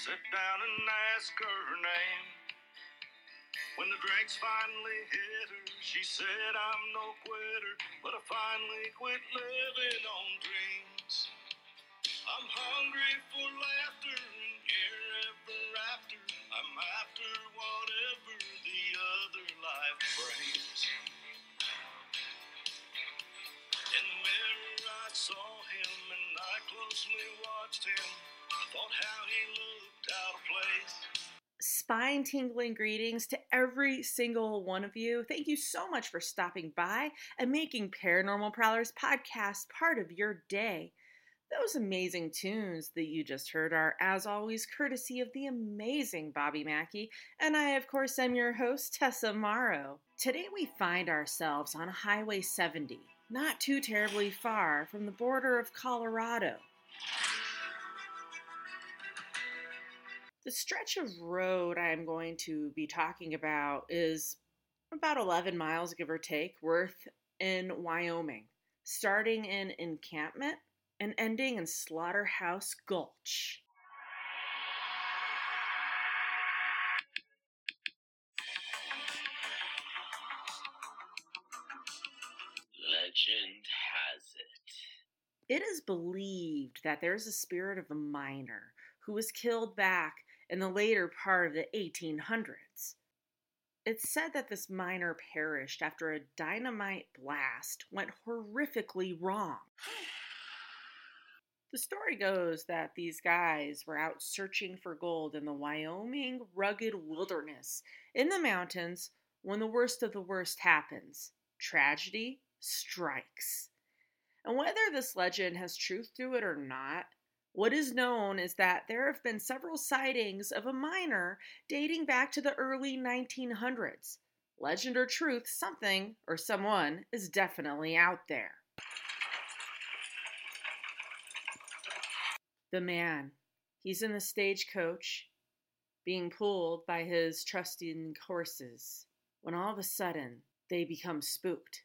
sit down and ask her name. When the drinks finally hit her, she said, I'm no quitter, but I finally quit living on dreams. I'm hungry for laughter and here ever after. I'm after whatever the other life brings. In the mirror, I saw him and I closely watched him. Spine tingling greetings to every single one of you. Thank you so much for stopping by and making Paranormal Prowlers podcast part of your day. Those amazing tunes that you just heard are, as always, courtesy of the amazing Bobby Mackey, and I, of course, am your host, Tessa Morrow. Today we find ourselves on Highway 70, not too terribly far from the border of Colorado. The stretch of road I am going to be talking about is about 11 miles, give or take, worth in Wyoming, starting in Encampment and ending in Slaughterhouse Gulch. Legend has it. It is believed that there is a spirit of a miner who was killed back in the later part of the 1800s. It's said that this miner perished after a dynamite blast went horrifically wrong. The story goes that these guys were out searching for gold in the Wyoming rugged wilderness in the mountains when the worst of the worst happens tragedy strikes. And whether this legend has truth to it or not, what is known is that there have been several sightings of a miner dating back to the early 1900s. Legend or truth, something or someone is definitely out there. The man, he's in the stagecoach, being pulled by his trusting horses, when all of a sudden they become spooked.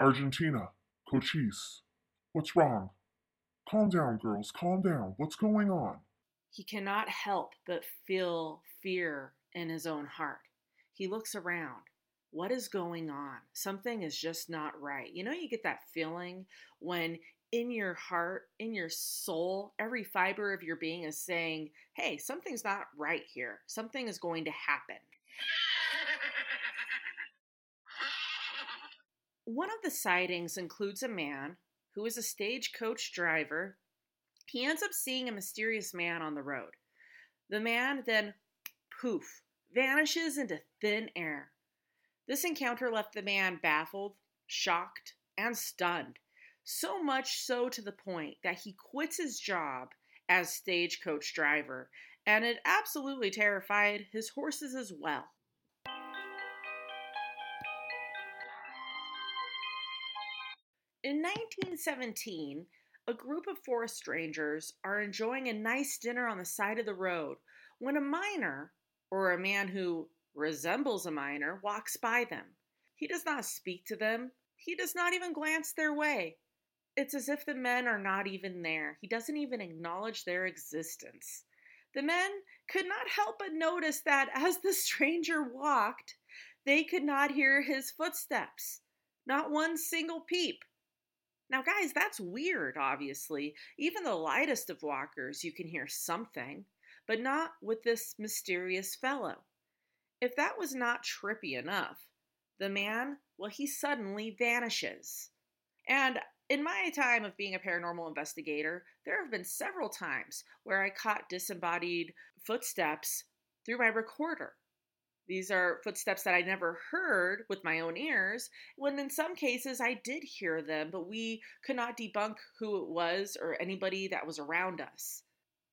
Argentina, Cochise, what's wrong? Calm down, girls, calm down. What's going on? He cannot help but feel fear in his own heart. He looks around. What is going on? Something is just not right. You know, you get that feeling when in your heart, in your soul, every fiber of your being is saying, hey, something's not right here. Something is going to happen. One of the sightings includes a man who is a stagecoach driver. He ends up seeing a mysterious man on the road. The man then, poof, vanishes into thin air. This encounter left the man baffled, shocked, and stunned. So much so to the point that he quits his job as stagecoach driver, and it absolutely terrified his horses as well. In 1917, a group of forest rangers are enjoying a nice dinner on the side of the road when a miner, or a man who resembles a miner, walks by them. He does not speak to them, he does not even glance their way. It's as if the men are not even there. He doesn't even acknowledge their existence. The men could not help but notice that as the stranger walked, they could not hear his footsteps. Not one single peep. Now, guys, that's weird, obviously. Even the lightest of walkers, you can hear something, but not with this mysterious fellow. If that was not trippy enough, the man, well, he suddenly vanishes. And in my time of being a paranormal investigator, there have been several times where I caught disembodied footsteps through my recorder. These are footsteps that I never heard with my own ears, when in some cases I did hear them, but we could not debunk who it was or anybody that was around us.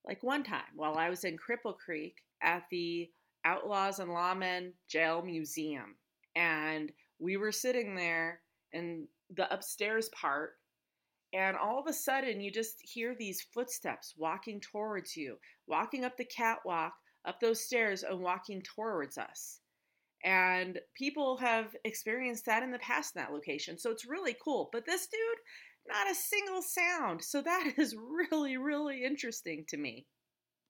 Like one time, while I was in Cripple Creek at the Outlaws and Lawmen Jail Museum, and we were sitting there in the upstairs part, and all of a sudden you just hear these footsteps walking towards you, walking up the catwalk up those stairs and walking towards us. And people have experienced that in the past in that location. So it's really cool. But this dude, not a single sound. So that is really, really interesting to me.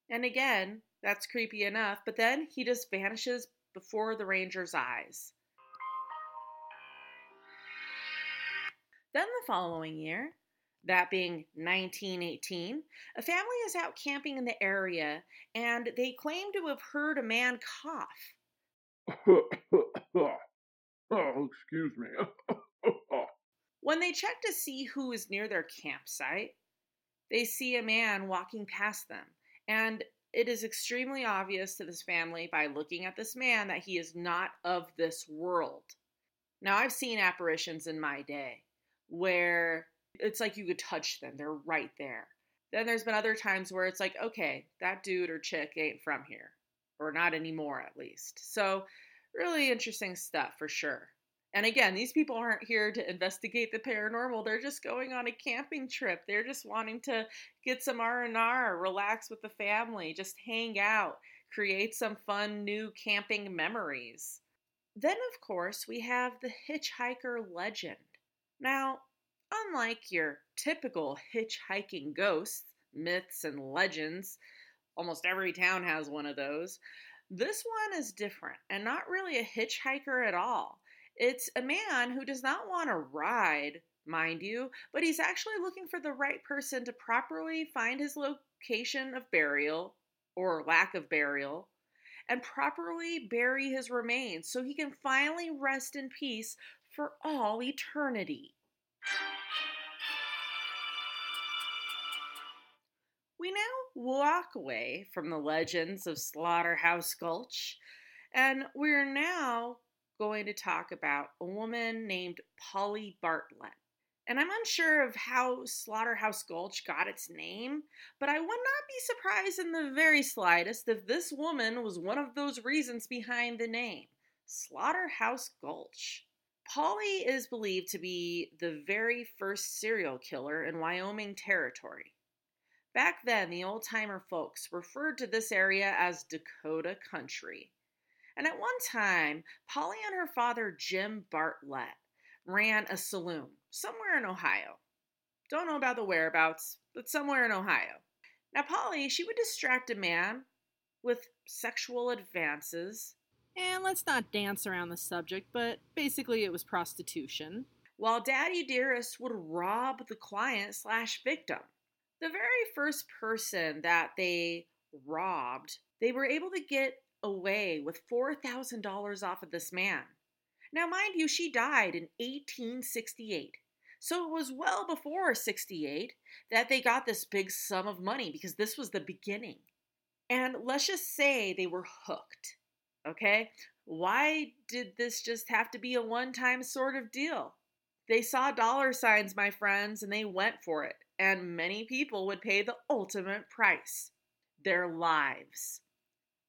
And again, that's creepy enough, but then he just vanishes before the ranger's eyes. Then the following year, that being 1918, a family is out camping in the area and they claim to have heard a man cough. oh, excuse me. When they check to see who is near their campsite, they see a man walking past them. And it is extremely obvious to this family by looking at this man that he is not of this world. Now, I've seen apparitions in my day where it's like you could touch them, they're right there. Then there's been other times where it's like, okay, that dude or chick ain't from here, or not anymore at least. So, really interesting stuff for sure. And again, these people aren't here to investigate the paranormal. They're just going on a camping trip. They're just wanting to get some R&R, relax with the family, just hang out, create some fun new camping memories. Then of course, we have the hitchhiker legend. Now, unlike your typical hitchhiking ghosts, myths and legends, almost every town has one of those. This one is different and not really a hitchhiker at all. It's a man who does not want to ride, mind you, but he's actually looking for the right person to properly find his location of burial or lack of burial and properly bury his remains so he can finally rest in peace for all eternity. We now walk away from the legends of Slaughterhouse Gulch, and we're now going to talk about a woman named Polly Bartlett. And I'm unsure of how Slaughterhouse Gulch got its name, but I would not be surprised in the very slightest if this woman was one of those reasons behind the name Slaughterhouse Gulch. Polly is believed to be the very first serial killer in Wyoming Territory. Back then, the old timer folks referred to this area as Dakota Country. And at one time, Polly and her father, Jim Bartlett, ran a saloon somewhere in Ohio. Don't know about the whereabouts, but somewhere in Ohio. Now, Polly, she would distract a man with sexual advances. And let's not dance around the subject, but basically it was prostitution. While Daddy Dearest would rob the client slash victim. The very first person that they robbed, they were able to get away with $4,000 off of this man. Now, mind you, she died in 1868. So it was well before 68 that they got this big sum of money because this was the beginning. And let's just say they were hooked. Okay? Why did this just have to be a one time sort of deal? They saw dollar signs, my friends, and they went for it. And many people would pay the ultimate price their lives.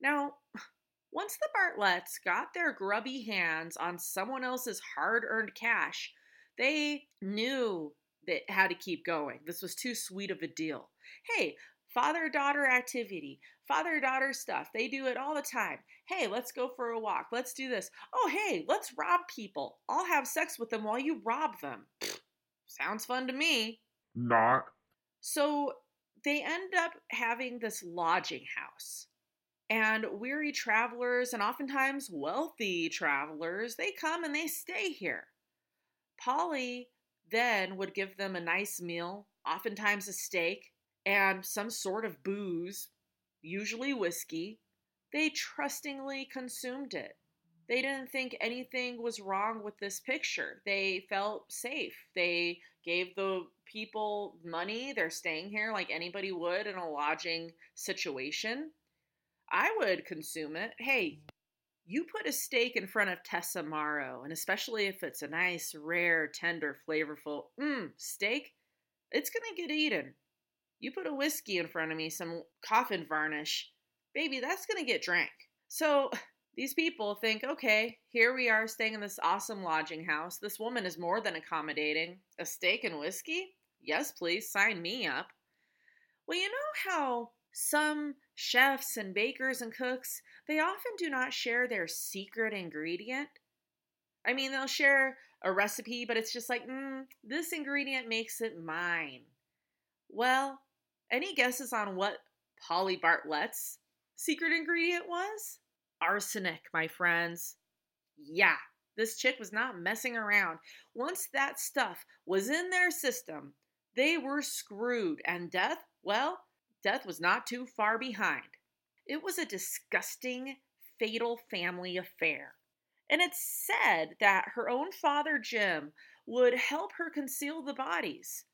Now, once the Bartletts got their grubby hands on someone else's hard earned cash, they knew that how to keep going. This was too sweet of a deal. Hey, father daughter activity, father daughter stuff. They do it all the time. Hey, let's go for a walk. Let's do this. Oh, hey, let's rob people. I'll have sex with them while you rob them. Sounds fun to me. Not. So they end up having this lodging house. And weary travelers, and oftentimes wealthy travelers, they come and they stay here. Polly then would give them a nice meal, oftentimes a steak, and some sort of booze, usually whiskey. They trustingly consumed it. They didn't think anything was wrong with this picture. They felt safe. They gave the people money. They're staying here like anybody would in a lodging situation. I would consume it. Hey, you put a steak in front of Tessa Morrow, and especially if it's a nice, rare, tender, flavorful mmm steak, it's gonna get eaten. You put a whiskey in front of me, some coffin varnish, baby, that's gonna get drank. So these people think, okay, here we are staying in this awesome lodging house. This woman is more than accommodating. A steak and whiskey? Yes, please, sign me up. Well, you know how some chefs and bakers and cooks, they often do not share their secret ingredient. I mean, they'll share a recipe, but it's just like, mm, this ingredient makes it mine. Well, any guesses on what Polly Bartlett's secret ingredient was? Arsenic, my friends. Yeah, this chick was not messing around. Once that stuff was in their system, they were screwed, and death, well, death was not too far behind. It was a disgusting, fatal family affair. And it's said that her own father, Jim, would help her conceal the bodies.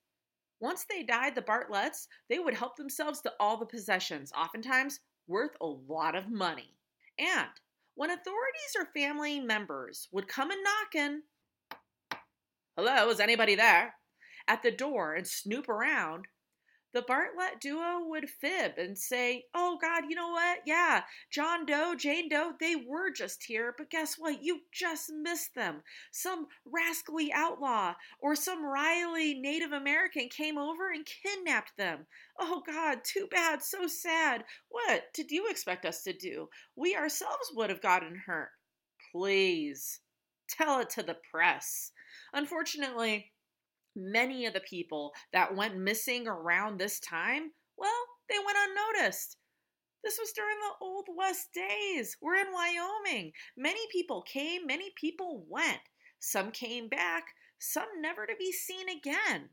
Once they died, the Bartletts, they would help themselves to all the possessions, oftentimes worth a lot of money. And when authorities or family members would come and knocking, hello, is anybody there? At the door and snoop around, the Bartlett duo would fib and say, Oh God, you know what? Yeah, John Doe, Jane Doe, they were just here, but guess what? You just missed them. Some rascally outlaw or some Riley Native American came over and kidnapped them. Oh God, too bad, so sad. What did you expect us to do? We ourselves would have gotten hurt. Please tell it to the press. Unfortunately, many of the people that went missing around this time, well, they went unnoticed. This was during the Old West days. We're in Wyoming. Many people came, many people went. Some came back, some never to be seen again.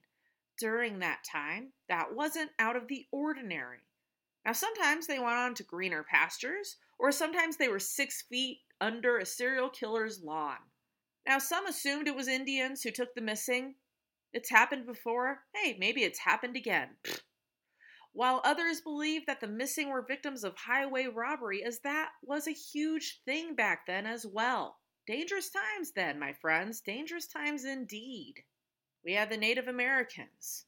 During that time, that wasn't out of the ordinary. Now, sometimes they went on to greener pastures, or sometimes they were six feet under a serial killer's lawn. Now, some assumed it was Indians who took the missing, it's happened before. Hey, maybe it's happened again. While others believe that the missing were victims of highway robbery, as that was a huge thing back then as well. Dangerous times then, my friends. Dangerous times indeed. We had the Native Americans.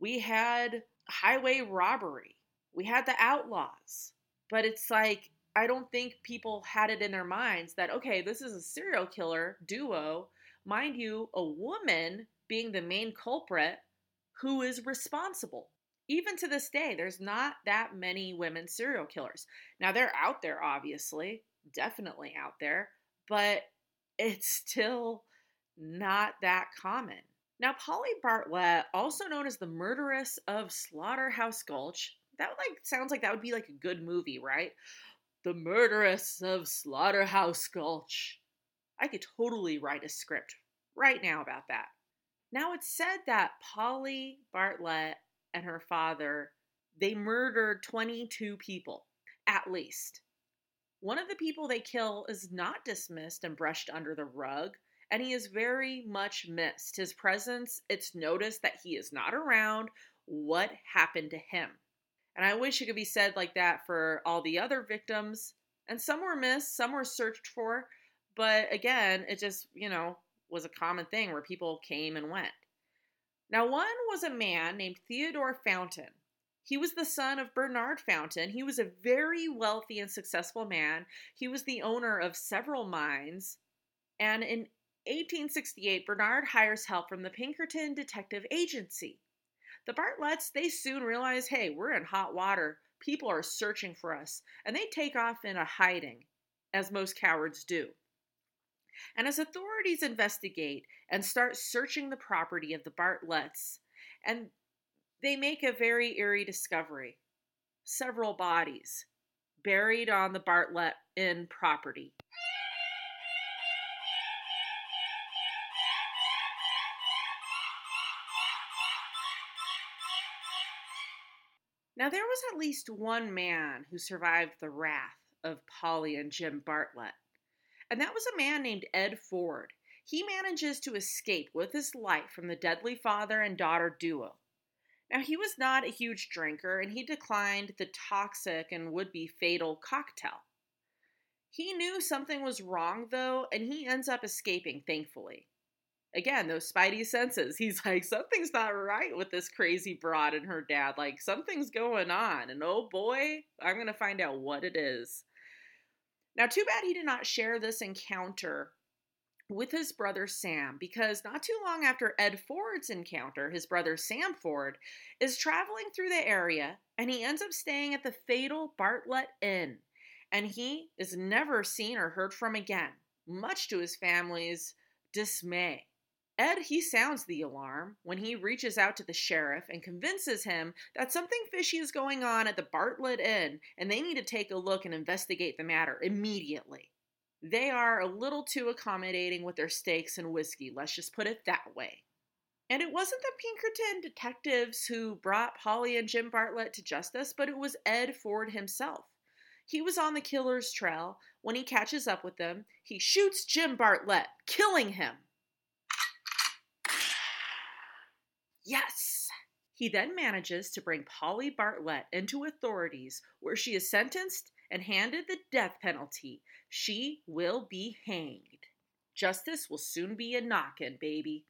We had highway robbery. We had the outlaws. But it's like, I don't think people had it in their minds that, okay, this is a serial killer duo. Mind you, a woman being the main culprit who is responsible. Even to this day, there's not that many women serial killers. Now, they're out there, obviously, definitely out there, but it's still not that common. Now, Polly Bartlett, also known as the murderess of Slaughterhouse Gulch, that like sounds like that would be like a good movie, right? The murderess of Slaughterhouse Gulch. I could totally write a script right now about that. Now it's said that Polly Bartlett and her father they murdered 22 people at least. One of the people they kill is not dismissed and brushed under the rug, and he is very much missed. His presence, it's noticed that he is not around. What happened to him? And I wish it could be said like that for all the other victims. And some were missed, some were searched for, but again, it just, you know, was a common thing where people came and went. Now, one was a man named Theodore Fountain. He was the son of Bernard Fountain. He was a very wealthy and successful man. He was the owner of several mines. And in 1868, Bernard hires help from the Pinkerton Detective Agency. The Bartletts, they soon realize hey, we're in hot water. People are searching for us. And they take off in a hiding, as most cowards do. And as authorities investigate and start searching the property of the Bartletts, and they make a very eerie discovery several bodies buried on the Bartlett Inn property. Now, there was at least one man who survived the wrath of Polly and Jim Bartlett and that was a man named Ed Ford. He manages to escape with his life from the deadly father and daughter duo. Now, he was not a huge drinker, and he declined the toxic and would be fatal cocktail. He knew something was wrong, though, and he ends up escaping, thankfully. Again, those spidey senses. He's like, something's not right with this crazy broad and her dad. Like, something's going on, and oh boy, I'm going to find out what it is. Now, too bad he did not share this encounter with his brother Sam because not too long after Ed Ford's encounter, his brother Sam Ford is traveling through the area and he ends up staying at the fatal Bartlett Inn. And he is never seen or heard from again, much to his family's dismay. Ed, he sounds the alarm when he reaches out to the sheriff and convinces him that something fishy is going on at the Bartlett Inn and they need to take a look and investigate the matter immediately. They are a little too accommodating with their steaks and whiskey, let's just put it that way. And it wasn't the Pinkerton detectives who brought Polly and Jim Bartlett to justice, but it was Ed Ford himself. He was on the killer's trail. When he catches up with them, he shoots Jim Bartlett, killing him. Yes! He then manages to bring Polly Bartlett into authorities where she is sentenced and handed the death penalty. She will be hanged. Justice will soon be a knockin', baby.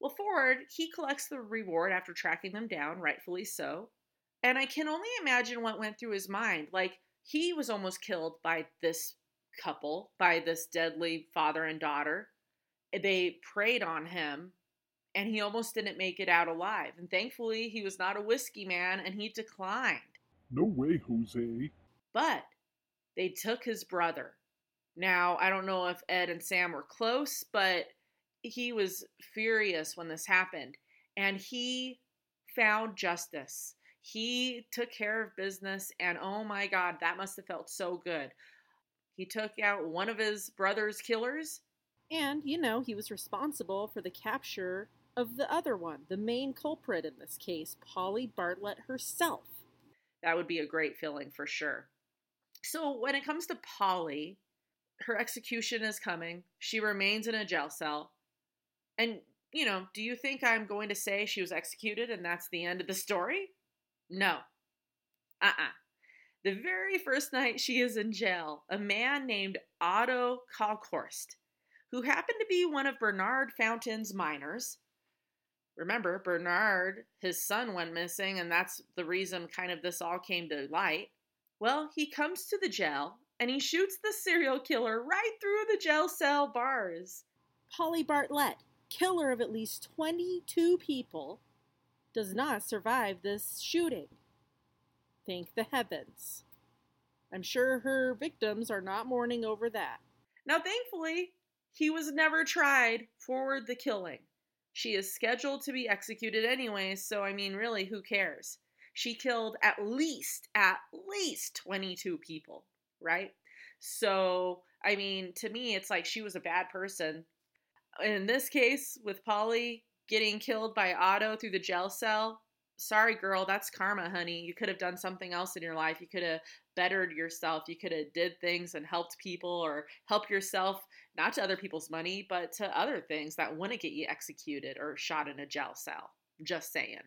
Well, Ford, he collects the reward after tracking them down, rightfully so. And I can only imagine what went through his mind. Like, he was almost killed by this couple, by this deadly father and daughter. They preyed on him, and he almost didn't make it out alive. And thankfully, he was not a whiskey man and he declined. No way, Jose. But they took his brother. Now, I don't know if Ed and Sam were close, but he was furious when this happened. And he found justice. He took care of business, and oh my God, that must have felt so good. He took out one of his brother's killers. And, you know, he was responsible for the capture of the other one, the main culprit in this case, Polly Bartlett herself. That would be a great feeling for sure. So, when it comes to Polly, her execution is coming. She remains in a jail cell. And, you know, do you think I'm going to say she was executed and that's the end of the story? No. Uh uh The very first night she is in jail, a man named Otto Kalkhorst, who happened to be one of Bernard Fountain's miners, remember, Bernard, his son went missing, and that's the reason kind of this all came to light. Well, he comes to the jail and he shoots the serial killer right through the jail cell bars. Polly Bartlett, killer of at least 22 people, does not survive this shooting. Thank the heavens. I'm sure her victims are not mourning over that. Now, thankfully, he was never tried for the killing. She is scheduled to be executed anyway, so I mean, really, who cares? She killed at least, at least 22 people, right? So, I mean, to me, it's like she was a bad person. In this case, with Polly getting killed by Otto through the jail cell, sorry girl that's karma honey. You could have done something else in your life. You could have bettered yourself. You could have did things and helped people or help yourself not to other people's money but to other things that wouldn't get you executed or shot in a jail cell. Just saying.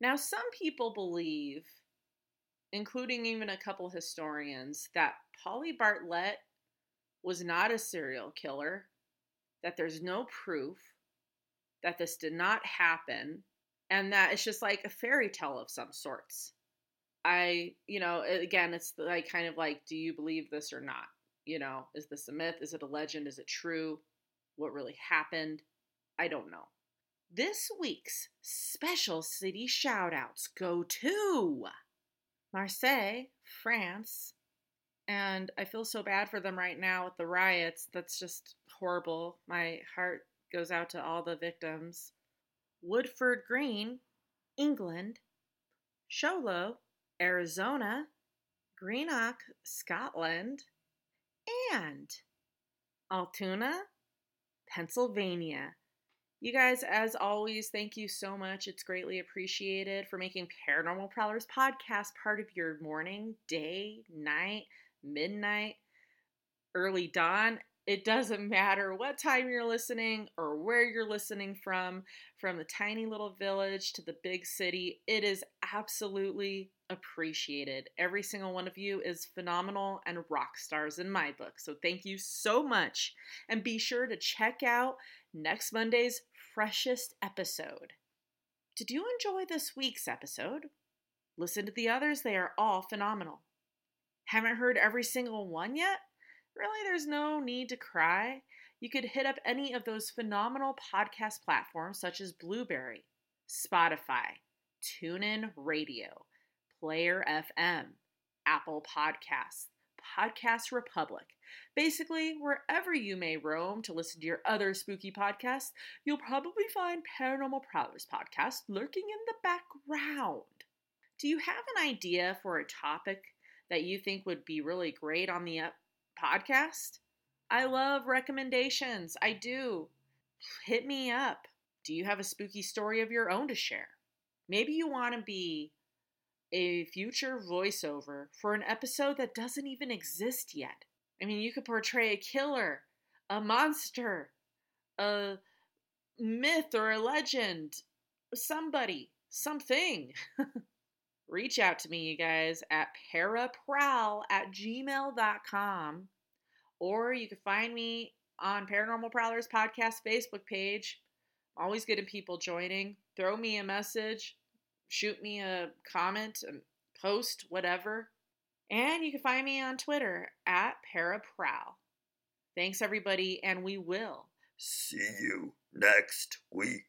Now some people believe including even a couple historians that polly bartlett was not a serial killer that there's no proof that this did not happen and that it's just like a fairy tale of some sorts. I, you know, again, it's like kind of like, do you believe this or not? You know, is this a myth? Is it a legend? Is it true? What really happened? I don't know. This week's special city shoutouts go to Marseille, France, and I feel so bad for them right now with the riots. That's just horrible. My heart goes out to all the victims. Woodford Green, England. Show Low, Arizona. Greenock, Scotland. And Altoona, Pennsylvania. You guys, as always, thank you so much. It's greatly appreciated for making Paranormal Prowlers podcast part of your morning, day, night midnight, early dawn. It doesn't matter what time you're listening or where you're listening from, from the tiny little village to the big city. It is absolutely appreciated. Every single one of you is phenomenal and rock stars in my book. So thank you so much. And be sure to check out next Monday's freshest episode. Did you enjoy this week's episode? Listen to the others, they are all phenomenal. Haven't heard every single one yet? Really, there's no need to cry. You could hit up any of those phenomenal podcast platforms such as Blubrry, Spotify, TuneIn Radio, Player FM, Apple Podcasts, Podcast Republic. Basically, wherever you may roam to listen to your other spooky podcasts, you'll probably find Paranormal Prowlers podcast lurking in the background. Do you have an idea for a topic that you think would be really great on the podcast? I love recommendations. I do. Hit me up. Do you have a spooky story of your own to share? Maybe you want to be a future voiceover for an episode that doesn't even exist yet. I mean, you could portray a killer, a monster, a myth or a legend, somebody, something. Reach out to me, you guys, at paraprowl at gmail.com. Or you can find me on Paranormal Prowlers Podcast Facebook page. Always getting people joining. Throw me a message, shoot me a comment, a post, whatever. And you can find me on Twitter at Paraprowl. Thanks, everybody, and we will see you next week.